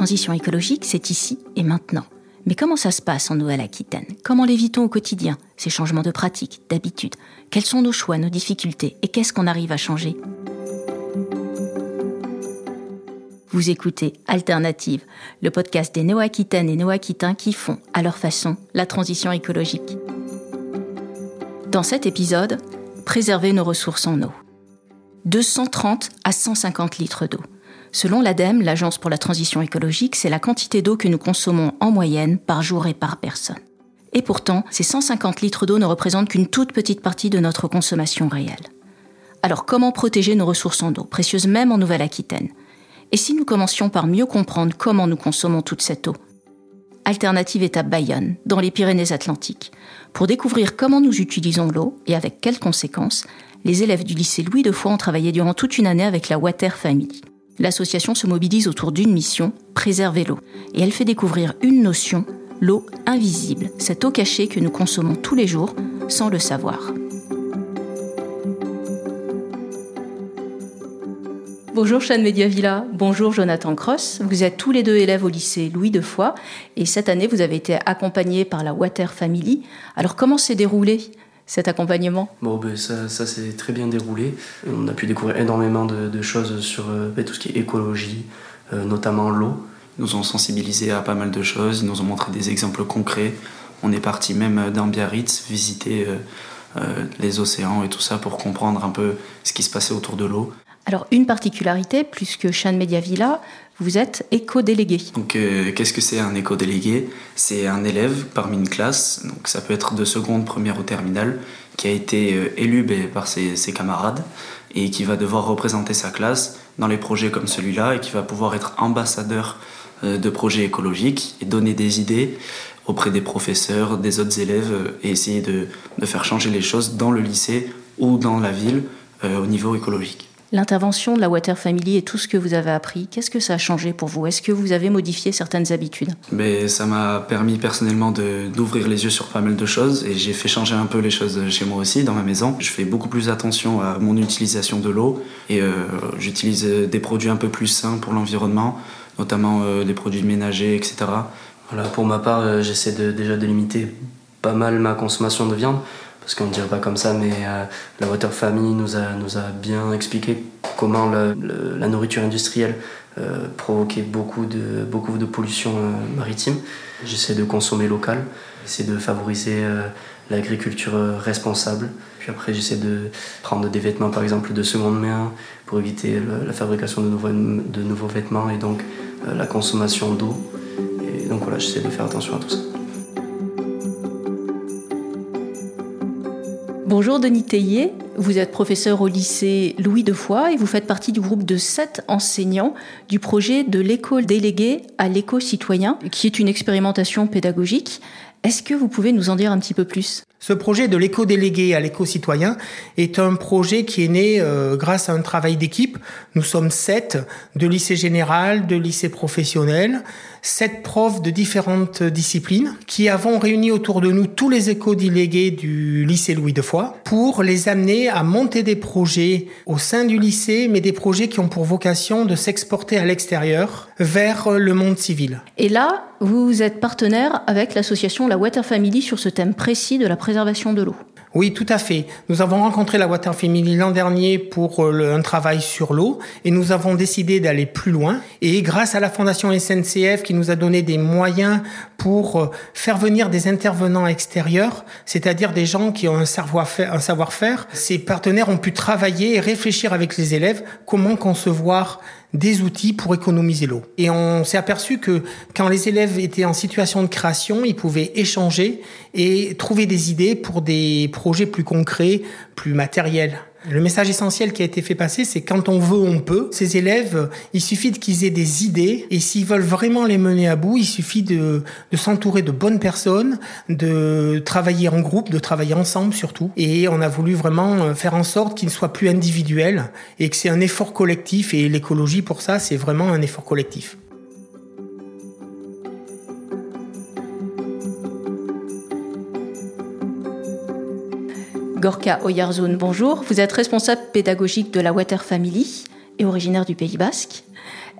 transition écologique, c'est ici et maintenant. Mais comment ça se passe en Nouvelle-Aquitaine? Comment l'évitons au quotidien, ces changements de pratiques, d'habitudes? Quels sont nos choix, nos difficultés Et qu'est-ce qu'on arrive à changer? Vous écoutez Alternative, le podcast des Néo-Aquitaines et Néo-Aquitains qui font, à leur façon, la transition écologique. Dans cet épisode, préserver nos ressources en eau. 230 à 150 litres d'eau. Selon l'ADEME, l'Agence pour la transition écologique, c'est la quantité d'eau que nous consommons en moyenne par jour et par personne. Et pourtant, ces 150 litres d'eau ne représentent qu'une toute petite partie de notre consommation réelle. Alors comment protéger nos ressources en eau, précieuses même en Nouvelle-Aquitaine? Et si nous commencions par mieux comprendre comment nous consommons toute cette eau? Alternative est à Bayonne, dans les Pyrénées-Atlantiques. Pour découvrir comment nous utilisons l'eau et avec quelles conséquences, les élèves du lycée Louis de Foix ont travaillé durant toute une année avec la Water Family l'association se mobilise autour d'une mission, préserver l'eau. Et elle fait découvrir une notion, l'eau invisible, cette eau cachée que nous consommons tous les jours sans le savoir. Bonjour Chane Mediavilla, bonjour Jonathan Cross. Vous êtes tous les deux élèves au lycée Louis de Foix et cette année vous avez été accompagnés par la Water Family. Alors comment s'est déroulé cet accompagnement Bon, ben, ça, ça s'est très bien déroulé. On a pu découvrir énormément de, choses sur euh, ben, tout ce qui est écologie, euh, notamment l'eau. Ils nous ont sensibilisés à pas mal de choses, ils nous ont montré des exemples concrets. On est parti même dans Biarritz visiter euh, les océans et tout ça pour comprendre un peu ce qui se passait autour de l'eau. Alors, une particularité, plus que Chan Media Villa, vous êtes éco-délégué. Donc, euh, qu'est-ce que c'est un éco-délégué? C'est un élève parmi une classe, donc ça peut être de seconde, première ou terminale, qui a été euh, élu ben, par ses, camarades et qui va devoir représenter sa classe dans les projets comme celui-là et qui va pouvoir être ambassadeur euh, de projets écologiques et donner des idées auprès des professeurs, des autres élèves et essayer de, faire changer les choses dans le lycée ou dans la ville au niveau écologique. L'intervention de la Water Family et tout ce que vous avez appris, qu'est-ce que ça a changé pour vous? Est-ce que vous avez modifié certaines habitudes? Mais Ça m'a permis personnellement d'ouvrir les yeux sur pas mal de choses et j'ai fait changer un peu les choses chez moi aussi, dans ma maison. Je fais beaucoup plus attention à mon utilisation de l'eau et euh, j'utilise des produits un peu plus sains pour l'environnement, notamment euh, des produits ménagers, etc. Voilà, pour ma part, euh, j'essaie de, déjà de limiter pas mal ma consommation de viande parce qu'on ne dirait pas comme ça, mais euh, la Water Family nous a, bien expliqué comment la nourriture industrielle euh, provoquait beaucoup de, beaucoup de pollution euh, maritime. J'essaie de consommer local, j'essaie de favoriser l'agriculture responsable. Puis après, j'essaie de prendre des vêtements, par exemple, de seconde main pour éviter la fabrication de nouveaux, de nouveaux vêtements et donc la consommation d'eau. Et donc voilà, j'essaie de faire attention à tout ça. Bonjour Denis Théier, vous êtes professeur au lycée Louis de Foix et vous faites partie du groupe de sept enseignants du projet de l'école déléguée à l'éco-citoyen, qui est une expérimentation pédagogique. Est-ce que vous pouvez nous en dire un petit peu plus? Ce projet de l'éco-délégué à l'éco-citoyen est un projet qui est né euh, grâce à un travail d'équipe. Nous sommes sept, de lycée général, de lycée professionnel, sept profs de différentes disciplines qui avons réuni autour de nous tous les éco-délégués du lycée Louis de Foix pour les amener à monter des projets au sein du lycée, mais des projets qui ont pour vocation de s'exporter à l'extérieur vers le monde civil. Et là, vous êtes partenaire avec l'association La Water Family sur ce thème précis de la préservation de l'eau. Oui, tout à fait. Nous avons rencontré la Water Family l'an dernier pour euh, un travail sur l'eau et nous avons décidé d'aller plus loin. Et grâce à la Fondation SNCF qui nous a donné des moyens pour euh, faire venir des intervenants extérieurs, c'est-à-dire des gens qui ont un savoir-faire, un savoir-faire, ces partenaires ont pu travailler et réfléchir avec les élèves comment concevoir des outils pour économiser l'eau. Et on s'est aperçu que quand les élèves étaient en situation de création, ils pouvaient échanger et trouver des idées pour des projets plus concrets, plus matériels. Le message essentiel qui a été fait passer, c'est quand on veut, on peut. Ces élèves, il suffit qu'ils aient des idées et s'ils veulent vraiment les mener à bout, il suffit de, de s'entourer de bonnes personnes, de travailler en groupe, de travailler ensemble surtout. Et on a voulu vraiment euh, faire en sorte qu'ils ne soient plus individuels et que c'est un effort collectif et l'écologie pour ça, c'est vraiment un effort collectif. Gorka Oyarzoun, bonjour. Vous êtes responsable pédagogique de la Water Family et originaire du Pays Basque.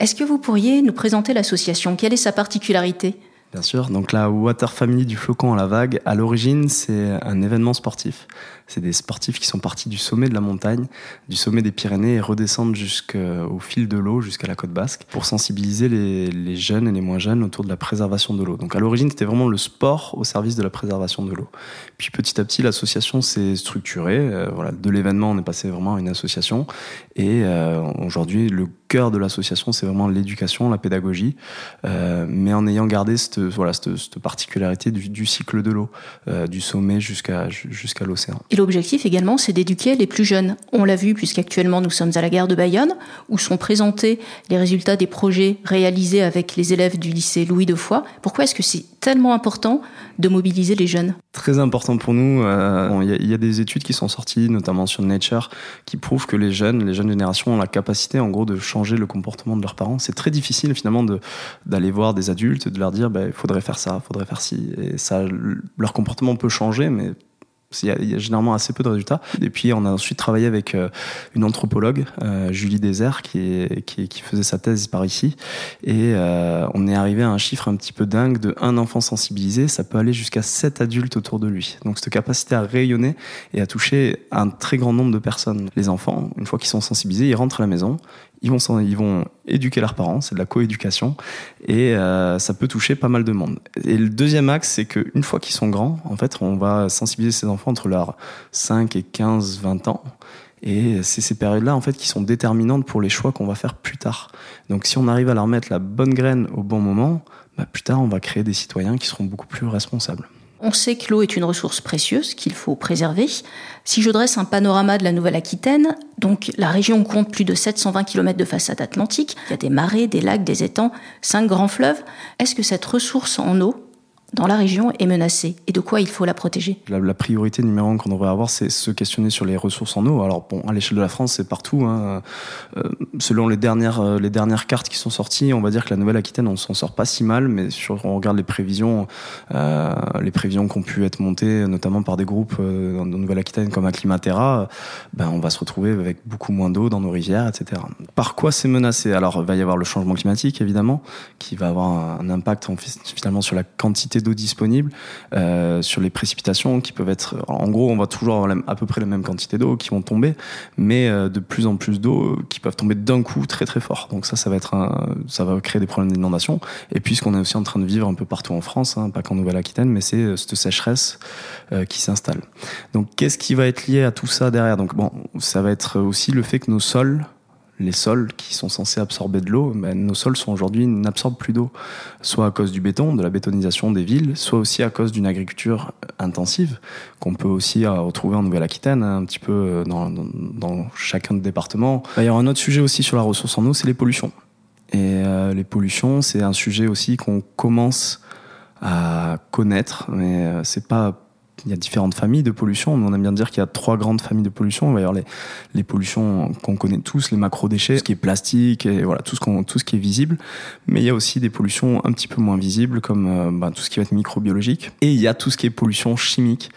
Est-ce que vous pourriez nous présenter l'association? Quelle est sa particularité? Bien sûr. Donc la Water Family du Flocon à la Vague, à l'origine, c'est un événement sportif. C'est des sportifs qui sont partis du sommet de la montagne, du sommet des Pyrénées et redescendent jusqu'au fil de l'eau, jusqu'à la côte basque, pour sensibiliser les, jeunes et les moins jeunes autour de la préservation de l'eau. Donc à l'origine, c'était vraiment le sport au service de la préservation de l'eau. Puis petit à petit, l'association s'est structurée. Euh, voilà, de l'événement, on est passé vraiment à une association. Et euh, aujourd'hui, le cœur de l'association, c'est vraiment l'éducation, la pédagogie, euh, mais en ayant gardé cette, voilà, cette, cette particularité du, du, cycle de l'eau, euh, du sommet jusqu'à jusqu'à l'océan. Et l'objectif également, c'est d'éduquer les plus jeunes. On l'a vu, puisqu'actuellement nous sommes à la gare de Bayonne, où sont présentés les résultats des projets réalisés avec les élèves du lycée Louis de Foix. Pourquoi est-ce que c'est tellement important de mobiliser les jeunes? Très important pour nous. Il euh, bon, y, y, a des études qui sont sorties, notamment sur Nature, qui prouvent que les jeunes, les jeunes générations ont la capacité, en gros, de changer le comportement de leurs parents. C'est très difficile finalement d'aller voir des adultes, de leur dire, bah, il faudrait faire ça, faudrait faire ci. Et ça, leur comportement peut changer, mais il y, a, généralement assez peu de résultats. Et puis on a ensuite travaillé avec euh, une anthropologue, euh, Julie Désert, qui, faisait sa thèse par ici. Et euh, on est arrivé à un chiffre un petit peu dingue de un enfant sensibilisé, ça peut aller jusqu'à sept adultes autour de lui. Donc cette capacité à rayonner et à toucher un très grand nombre de personnes. Les enfants, une fois qu'ils sont sensibilisés, ils rentrent à la maison, ils vont, éduquer leurs parents, c'est de la coéducation, et euh, ça peut toucher pas mal de monde. Et le deuxième axe, c'est qu'une fois qu'ils sont grands, en fait, on va sensibiliser ces enfants entre leurs 5 et 15, 20 ans. Et c'est ces périodes-là, en fait, qui sont déterminantes pour les choix qu'on va faire plus tard. Donc, si on arrive à leur mettre la bonne graine au bon moment, bah, plus tard, on va créer des citoyens qui seront beaucoup plus responsables. On sait que l'eau est une ressource précieuse qu'il faut préserver. Si je dresse un panorama de la Nouvelle-Aquitaine, donc la région compte plus de 720 km de façade atlantique, il y a des marais, des lacs, des étangs, cinq grands fleuves. Est-ce que cette ressource en eau dans la région est menacée et de quoi il faut la protéger la, priorité numéro un qu'on devrait avoir, c'est se questionner sur les ressources en eau. Alors bon, à l'échelle de la France, c'est partout. Hein. Euh, selon les dernières, euh, les dernières cartes qui sont sorties, on va dire que la Nouvelle-Aquitaine, on s'en sort pas si mal, mais sur, on regarde les prévisions, euh, les prévisions qui ont pu être montées, notamment par des groupes euh, en Nouvelle-Aquitaine comme Acclimatera, ben on va se retrouver avec beaucoup moins d'eau dans nos rivières, etc. Par quoi c'est menacé? Alors, il va y avoir le changement climatique, évidemment, qui va avoir un impact en, finalement sur la quantité d'eau disponible, euh, sur les précipitations qui peuvent être, en gros, on va toujours avoir à peu près la même quantité d'eau qui vont tomber, mais euh, de plus en plus d'eau qui peuvent tomber d'un coup très très fort. Donc ça, ça va être, ça va créer des problèmes d'inondation. Et puis ce qu'on est aussi en train de vivre un peu partout en France, hein, pas qu'en Nouvelle-Aquitaine, mais c'est euh, cette sécheresse qui s'installe. Donc qu'est-ce qui va être lié à tout ça derrière? Donc bon, ça va être aussi le fait que nos sols les sols qui sont censés absorber de l'eau, ben, nos sols sont aujourd'hui n'absorbent plus d'eau, soit à cause du béton, de la bétonisation des villes, soit aussi à cause d'une agriculture intensive qu'on peut aussi euh, retrouver en Nouvelle-Aquitaine, hein, un petit peu euh, dans, chacun des départements. Il y aura un autre sujet aussi sur la ressource en eau, c'est les pollutions. Et euh, les pollutions, c'est un sujet aussi qu'on commence à connaître, mais euh, c'est pas il y a différentes familles de pollution. On aime bien dire qu'il y a trois grandes familles de pollution. Il les, les pollutions qu'on connaît tous, les macro-déchets, ce qui est plastique et voilà, tout ce, qu'on, tout ce qui est visible. Mais il y a aussi des pollutions un petit peu moins visibles, comme euh, bah, tout ce qui va être microbiologique. Et il y a tout ce qui est pollution chimique.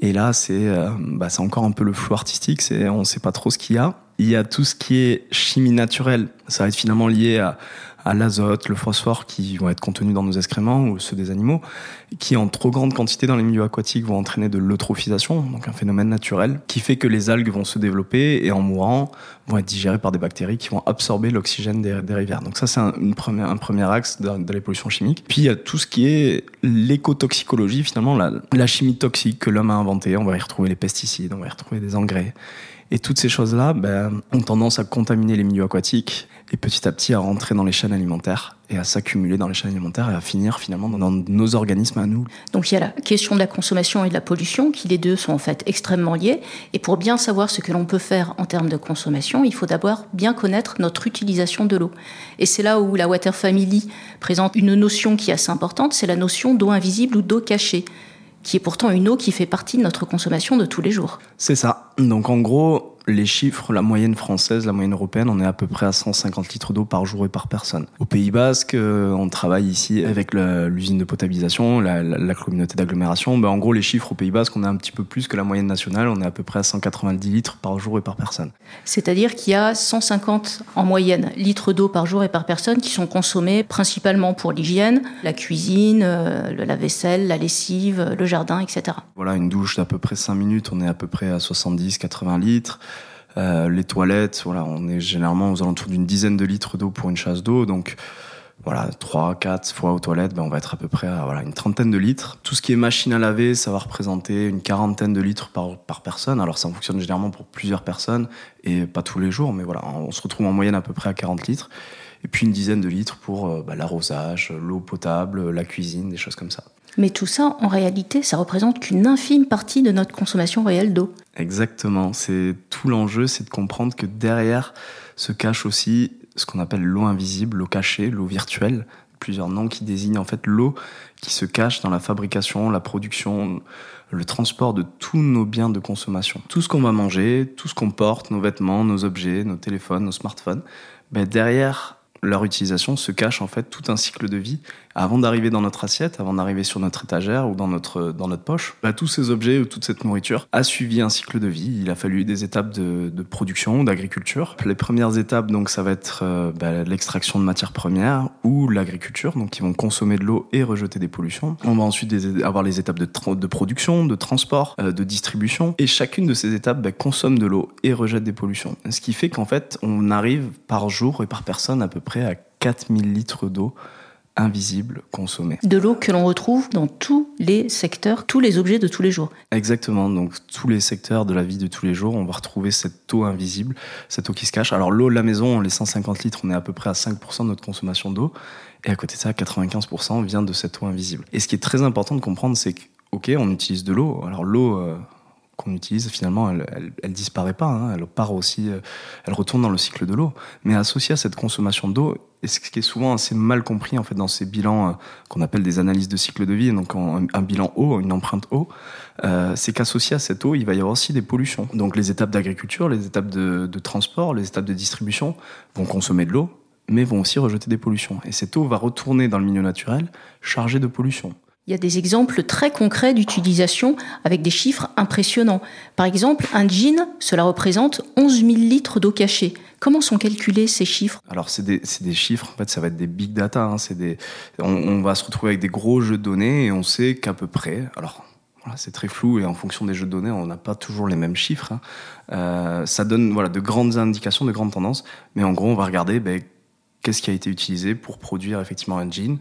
Et là, c'est, euh, bah, c'est encore un peu le flou artistique. C'est, on ne sait pas trop ce qu'il y a. Il y a tout ce qui est chimie naturelle. Ça va être finalement lié à l'azote, le phosphore qui vont être contenus dans nos excréments ou ceux des animaux, qui en trop grande quantité dans les milieux aquatiques vont entraîner de l'eutrophisation, donc un phénomène naturel, qui fait que les algues vont se développer et en mourant vont être digérées par des bactéries qui vont absorber l'oxygène des, rivières. Donc ça c'est un premier axe de, de la pollution chimique. Puis il y a tout ce qui est l'écotoxicologie, finalement la, la chimie toxique que l'homme a inventée. On va y retrouver les pesticides, on va y retrouver des engrais. Et toutes ces choses-là ben, ont tendance à contaminer les milieux aquatiques et petit à petit à rentrer dans les chaînes alimentaires et à s'accumuler dans les chaînes alimentaires et à finir finalement dans nos organismes à nous. Donc il y a la question de la consommation et de la pollution, qui les deux sont en fait extrêmement liés. Et pour bien savoir ce que l'on peut faire en termes de consommation, il faut d'abord bien connaître notre utilisation de l'eau. Et c'est là où la Water Family présente une notion qui est assez importante, c'est la notion d'eau invisible ou d'eau cachée qui est pourtant une eau qui fait partie de notre consommation de tous les jours. C'est ça. Donc en gros, les chiffres, la moyenne française, la moyenne européenne, on est à peu près à 150 litres d'eau par jour et par personne. Au Pays Basque, euh, on travaille ici avec l'usine de potabilisation, la, la, communauté d'agglomération. Ben, en gros, les chiffres au Pays Basque, on est un petit peu plus que la moyenne nationale. On est à peu près à 190 litres par jour et par personne. C'est-à-dire qu'il y a 150 en moyenne litres d'eau par jour et par personne qui sont consommés principalement pour l'hygiène, la cuisine, euh, le lave-vaisselle, la lessive, le jardin, etc. Voilà, une douche d'à peu près 5 minutes, on est à peu près à 70-80 litres. Euh, les toilettes, voilà, on est généralement aux alentours d'une dizaine de litres d'eau pour une chasse d'eau, donc voilà, 3, 4 fois aux toilettes, ben on va être à peu près à voilà, une trentaine de litres. Tout ce qui est machine à laver, ça va représenter une quarantaine de litres par, par personne. Alors ça fonctionne généralement pour plusieurs personnes et pas tous les jours, mais voilà, on se retrouve en moyenne à peu près à 40 litres. Et puis une dizaine de litres pour euh, bah, l'arrosage, l'eau potable, la cuisine, des choses comme ça. Mais tout ça, en réalité, ça représente qu'une infime partie de notre consommation réelle d'eau. Exactement. C'est tout l'enjeu, c'est de comprendre que derrière se cache aussi ce qu'on appelle l'eau invisible, l'eau cachée, l'eau virtuelle. Plusieurs noms qui désignent en fait l'eau qui se cache dans la fabrication, la production, le transport de tous nos biens de consommation. Tout ce qu'on va manger, tout ce qu'on porte, nos vêtements, nos objets, nos téléphones, nos smartphones, ben derrière leur utilisation se cache en fait tout un cycle de vie avant d'arriver dans notre assiette, avant d'arriver sur notre étagère ou dans notre dans notre poche. Bah, tous ces objets ou toute cette nourriture a suivi un cycle de vie. Il a fallu des étapes de, production, d'agriculture. Les premières étapes donc ça va être euh, bah, l'extraction de matières premières ou l'agriculture, donc qui vont consommer de l'eau et rejeter des pollutions. On va ensuite avoir les étapes de, de production, de transport, euh, de distribution, et chacune de ces étapes bah, consomme de l'eau et rejette des pollutions. Ce qui fait qu'en fait on arrive par jour et par personne à peu près à 4000 litres d'eau invisible consommée. De l'eau que l'on retrouve dans tous les secteurs, tous les objets de tous les jours. Exactement, donc tous les secteurs de la vie de tous les jours, on va retrouver cette eau invisible, cette eau qui se cache. Alors l'eau de la maison, les 150 litres, on est à peu près à 5% de notre consommation d'eau, et à côté de ça, 95% vient de cette eau invisible. Et ce qui est très important de comprendre, c'est que, ok, on utilise de l'eau, alors l'eau... Euh, qu'on utilise, finalement, elle, elle, disparaît pas. Hein. Elle part aussi, euh, elle retourne dans le cycle de l'eau. Mais associé à cette consommation d'eau, et ce qui est souvent assez mal compris en fait dans ces bilans euh, qu'on appelle des analyses de cycle de vie, donc un, bilan eau, une empreinte eau, euh, c'est qu'associé à cette eau, il va y avoir aussi des pollutions. Donc les étapes d'agriculture, les étapes de, de transport, les étapes de distribution vont consommer de l'eau, mais vont aussi rejeter des pollutions. Et cette eau va retourner dans le milieu naturel chargée de pollutions. Il y a des exemples très concrets d'utilisation avec des chiffres impressionnants. Par exemple, un jean, cela représente 11 000 litres d'eau cachée. Comment sont calculés ces chiffres? Alors, c'est des, chiffres, en fait, ça va être des big data. Hein. On, va se retrouver avec des gros jeux de données et on sait qu'à peu près, alors voilà, c'est très flou et en fonction des jeux de données, on n'a pas toujours les mêmes chiffres. Hein. Euh, ça donne voilà, de grandes indications, de grandes tendances, mais en gros, on va regarder ben, qu'est-ce qui a été utilisé pour produire effectivement un jean.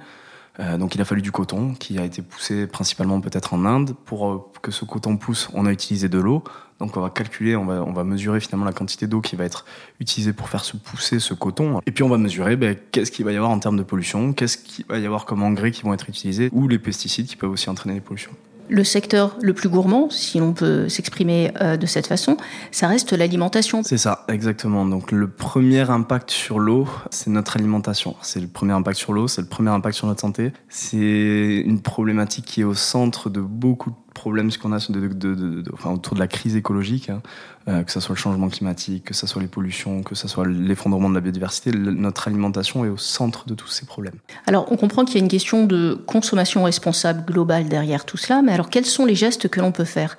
Euh, donc il a fallu du coton qui a été poussé principalement peut-être en Inde. Pour euh, que ce coton pousse, on a utilisé de l'eau. Donc on va calculer, on va, on va mesurer finalement la quantité d'eau qui va être utilisée pour faire se pousser ce coton. Et puis on va mesurer ben, qu'est-ce qu'il va y avoir en termes de pollution, qu'est-ce qu'il va y avoir comme engrais qui vont être utilisés ou les pesticides qui peuvent aussi entraîner les pollutions. Le secteur le plus gourmand, si l'on peut s'exprimer euh, de cette façon, ça reste l'alimentation. C'est ça, exactement. Donc le premier impact sur l'eau, c'est notre alimentation. C'est le premier impact sur l'eau, c'est le premier impact sur notre santé. C'est une problématique qui est au centre de beaucoup de problèmes qu'on a de, de, de, enfin, autour de la crise écologique, hein. euh, que ce soit le changement climatique, que ce soit les pollutions, que ce soit l'effondrement de la biodiversité, notre alimentation est au centre de tous ces problèmes. Alors on comprend qu'il y a une question de consommation responsable globale derrière tout cela, mais alors quels sont les gestes que l'on peut faire?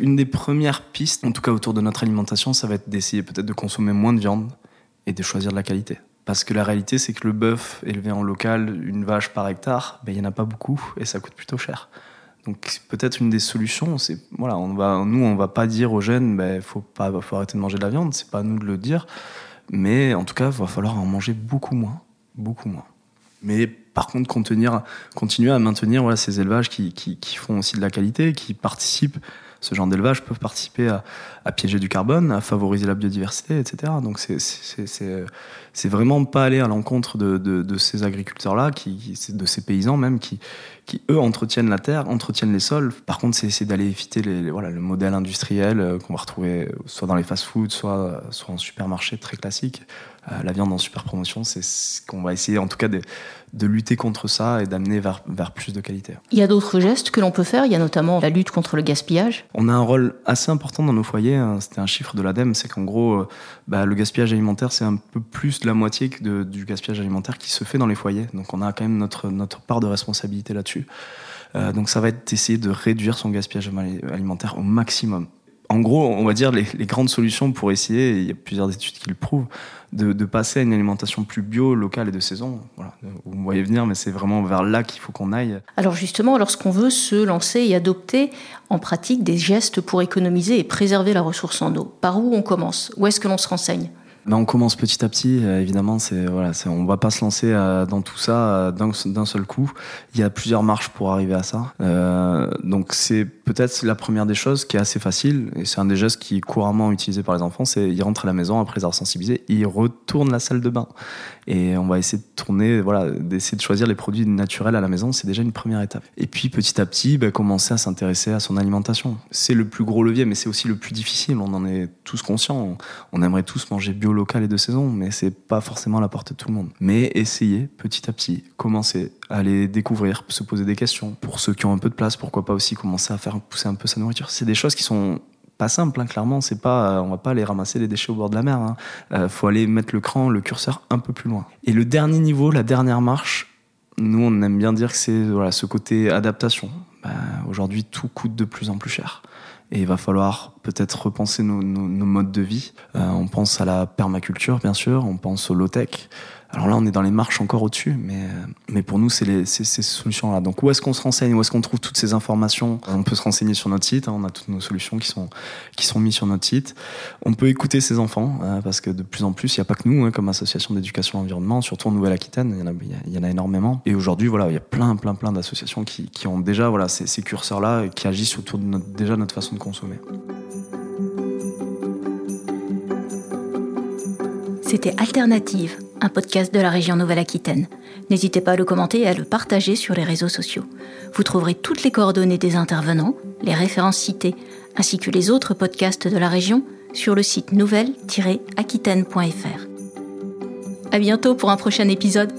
Une des premières pistes, en tout cas autour de notre alimentation, ça va être d'essayer peut-être de consommer moins de viande et de choisir de la qualité. Parce que la réalité, c'est que le bœuf élevé en local, une vache par hectare, ben, il n'y en a pas beaucoup et ça coûte plutôt cher. Donc peut-être une des solutions, c'est voilà, on va, nous on va pas dire aux jeunes, ben faut pas, faut arrêter de manger de la viande, c'est pas à nous de le dire, mais en tout cas, va falloir en manger beaucoup moins, beaucoup moins. Mais par contre, continuer à maintenir voilà ces élevages qui font aussi de la qualité, qui participent ce genre d'élevage peuvent participer à, à, piéger du carbone, à favoriser la biodiversité, etc. Donc c'est vraiment pas aller à l'encontre de, de, de, ces agriculteurs-là, qui, de ces paysans même, qui, qui eux entretiennent la terre, entretiennent les sols. Par contre, c'est essayer d'aller éviter les, voilà, le modèle industriel euh, qu'on va retrouver soit dans les fast-foods, soit, soit en supermarché très classique. Euh, la viande en super promotion, c'est ce qu'on va essayer en tout cas de, de lutter contre ça et d'amener vers, vers plus de qualité. Il y a d'autres gestes que l'on peut faire, il y a notamment la lutte contre le gaspillage. On a un rôle assez important dans nos foyers, hein. c'était un chiffre de l'ADEME, c'est qu'en gros, euh, bah, le gaspillage alimentaire, c'est un peu plus de la moitié de, du gaspillage alimentaire qui se fait dans les foyers. Donc on a quand même notre, notre part de responsabilité là-dessus. Euh, donc ça va être d'essayer de réduire son gaspillage alimentaire au maximum en gros, on va dire les, grandes solutions pour essayer, il y a plusieurs études qui le prouvent, de, passer à une alimentation plus bio, locale et de saison. Voilà. Vous me voyez venir, mais c'est vraiment vers là qu'il faut qu'on aille. Alors justement, lorsqu'on veut se lancer et adopter en pratique des gestes pour économiser et préserver la ressource en eau, par où on commence? Où est-ce que l'on se renseigne? Ben, on commence petit à petit, euh, évidemment. C'est voilà, c'est, on va pas se lancer euh, dans tout ça euh, d'un, seul coup. Il y a plusieurs marches pour arriver à ça. donc c'est peut-être la première des choses qui est assez facile et c'est un des gestes qui est couramment utilisé par les enfants. C'est ils rentrent à la maison après les avoir sensibilisés, ils retournent la salle de bain et on va essayer de tourner, voilà, d'essayer de choisir les produits naturels à la maison. C'est déjà une première étape. Et puis petit à petit, ben, commencer à s'intéresser à son alimentation. C'est le plus gros levier, mais c'est aussi le plus difficile. On en est tous conscients. On aimerait tous manger bio local et de saison, mais c'est pas forcément à la portée de tout le monde. Mais essayez petit à petit, commencer les découvrir, se poser des questions. Pour ceux qui ont un peu de place, pourquoi pas aussi commencer à faire pousser un peu sa nourriture. C'est des choses qui sont pas simples, hein, clairement. C'est pas, on va pas aller ramasser les déchets au bord de la mer. Hein. Euh, faut aller mettre le cran, le curseur un peu plus loin. Et le dernier niveau, la dernière marche, nous on aime bien dire que c'est voilà ce côté adaptation. Bah, aujourd'hui, tout coûte de plus en plus cher et il va falloir peut-être repenser nos, modes de vie. Euh, on pense à la permaculture, bien sûr, on pense au low-tech, alors là, on est dans les marches encore au-dessus, mais, mais pour nous, c'est ces solutions-là. Donc où est-ce qu'on se renseigne? Où est-ce qu'on trouve toutes ces informations? On peut se renseigner sur notre site, hein, on a toutes nos solutions qui sont, qui sont mises sur notre site. On peut écouter ses enfants, hein, parce que de plus en plus, il n'y a pas que nous, hein, comme association d'éducation et environnement, surtout en Nouvelle-Aquitaine, il y, en a, énormément. Et aujourd'hui, voilà, il y a plein, plein, plein d'associations qui, qui, ont déjà voilà, ces, curseurs-là qui agissent autour de déjà notre façon de consommer. C'était Alternative un podcast de la région Nouvelle-Aquitaine. N'hésitez pas à le commenter et à le partager sur les réseaux sociaux. Vous trouverez toutes les coordonnées des intervenants, les références citées, ainsi que les autres podcasts de la région sur le site nouvelle-aquitaine.fr. À bientôt pour un prochain épisode.